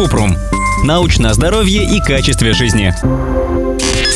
Купрум. Научное здоровье и качестве жизни.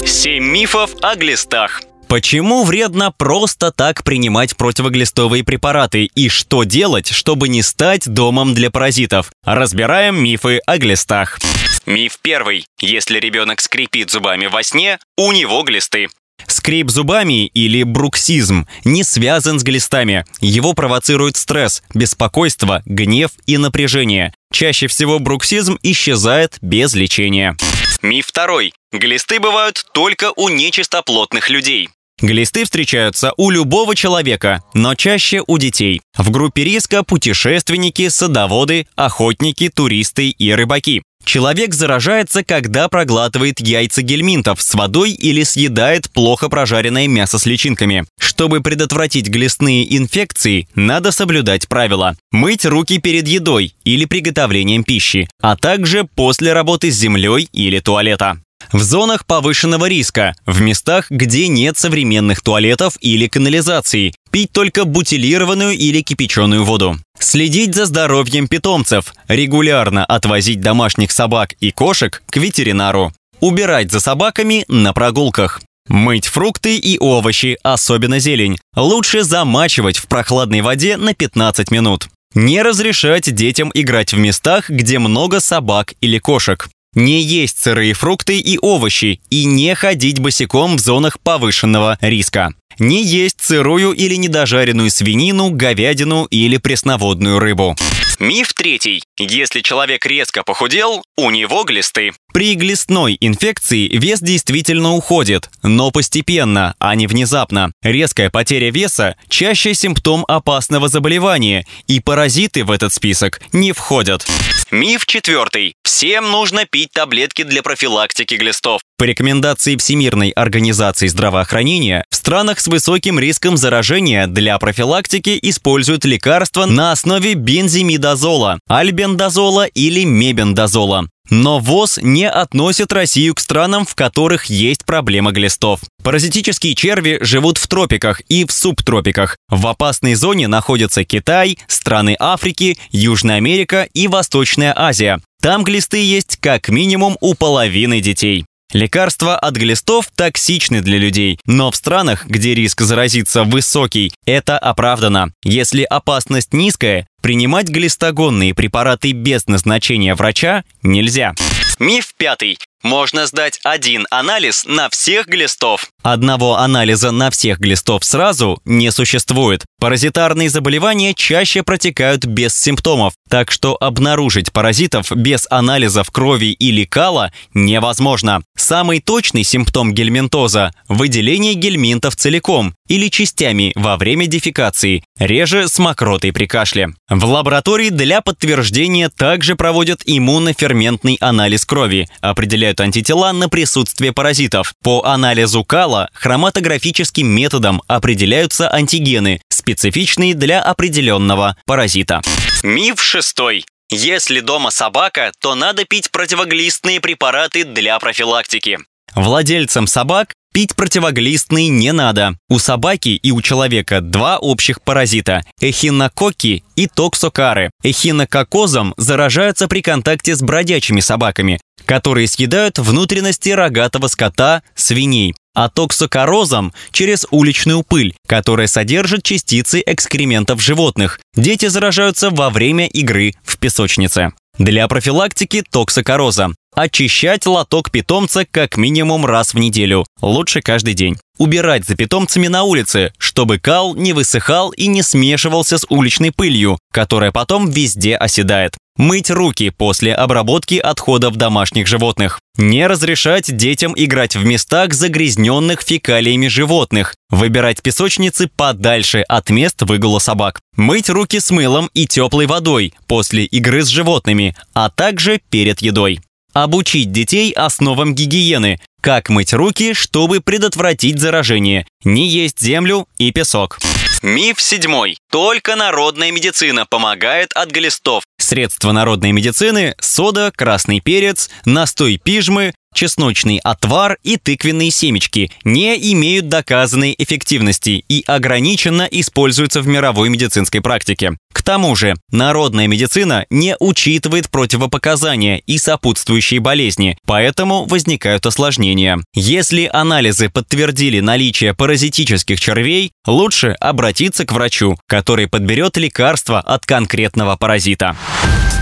Семь мифов о глистах. Почему вредно просто так принимать противоглистовые препараты и что делать, чтобы не стать домом для паразитов? Разбираем мифы о глистах. Миф первый. Если ребенок скрипит зубами во сне, у него глисты. Скрип зубами или бруксизм не связан с глистами. Его провоцирует стресс, беспокойство, гнев и напряжение. Чаще всего бруксизм исчезает без лечения. Миф второй. Глисты бывают только у нечистоплотных людей. Глисты встречаются у любого человека, но чаще у детей. В группе риска путешественники, садоводы, охотники, туристы и рыбаки. Человек заражается, когда проглатывает яйца гельминтов с водой или съедает плохо прожаренное мясо с личинками. Чтобы предотвратить глистные инфекции, надо соблюдать правила. Мыть руки перед едой или приготовлением пищи, а также после работы с землей или туалета. В зонах повышенного риска, в местах, где нет современных туалетов или канализации, пить только бутилированную или кипяченую воду. Следить за здоровьем питомцев, регулярно отвозить домашних собак и кошек к ветеринару. Убирать за собаками на прогулках. Мыть фрукты и овощи, особенно зелень, лучше замачивать в прохладной воде на 15 минут. Не разрешать детям играть в местах, где много собак или кошек. Не есть сырые фрукты и овощи и не ходить босиком в зонах повышенного риска. Не есть сырую или недожаренную свинину, говядину или пресноводную рыбу. Миф третий. Если человек резко похудел, у него глисты. При глистной инфекции вес действительно уходит, но постепенно, а не внезапно. Резкая потеря веса – чаще симптом опасного заболевания, и паразиты в этот список не входят. Миф четвертый. Всем нужно пить таблетки для профилактики глистов. По рекомендации Всемирной организации здравоохранения, в странах с высоким риском заражения для профилактики используют лекарства на основе бензимидозола, альбендазола или мебендазола. Но ВОЗ не относит Россию к странам, в которых есть проблема глистов. Паразитические черви живут в тропиках и в субтропиках. В опасной зоне находятся Китай, страны Африки, Южная Америка и Восточная Азия. Там глисты есть как минимум у половины детей. Лекарства от глистов токсичны для людей, но в странах, где риск заразиться высокий, это оправдано. Если опасность низкая, принимать глистогонные препараты без назначения врача нельзя. Миф пятый. Можно сдать один анализ на всех глистов. Одного анализа на всех глистов сразу не существует. Паразитарные заболевания чаще протекают без симптомов, так что обнаружить паразитов без анализов крови или кала невозможно. Самый точный симптом гельминтоза – выделение гельминтов целиком или частями во время дефекации, реже с мокротой при кашле. В лаборатории для подтверждения также проводят иммуноферментный анализ крови, определяют антитела на присутствие паразитов. По анализу кала хроматографическим методом определяются антигены, специфичные для определенного паразита. Миф шестой. Если дома собака, то надо пить противоглистные препараты для профилактики. Владельцам собак пить противоглистные не надо. У собаки и у человека два общих паразита – эхинококки и токсокары. Эхинококозом заражаются при контакте с бродячими собаками, которые съедают внутренности рогатого скота, свиней а токсокорозом через уличную пыль, которая содержит частицы экскрементов животных. Дети заражаются во время игры в песочнице. Для профилактики токсокороза очищать лоток питомца как минимум раз в неделю, лучше каждый день. Убирать за питомцами на улице, чтобы кал не высыхал и не смешивался с уличной пылью, которая потом везде оседает. Мыть руки после обработки отходов домашних животных. Не разрешать детям играть в местах, загрязненных фекалиями животных. Выбирать песочницы подальше от мест выгула собак. Мыть руки с мылом и теплой водой после игры с животными, а также перед едой. Обучить детей основам гигиены, как мыть руки, чтобы предотвратить заражение, не есть землю и песок. Миф седьмой. Только народная медицина помогает от глистов. Средства народной медицины – сода, красный перец, настой пижмы, чесночный отвар и тыквенные семечки не имеют доказанной эффективности и ограниченно используются в мировой медицинской практике. К тому же, народная медицина не учитывает противопоказания и сопутствующие болезни, поэтому возникают осложнения. Если анализы подтвердили наличие паразитических червей, лучше обратиться к врачу, который подберет лекарство от конкретного паразита.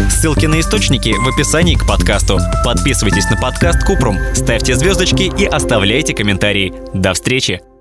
Ссылки на источники в описании к подкасту. Подписывайтесь на подкаст Ставьте звездочки и оставляйте комментарии. До встречи!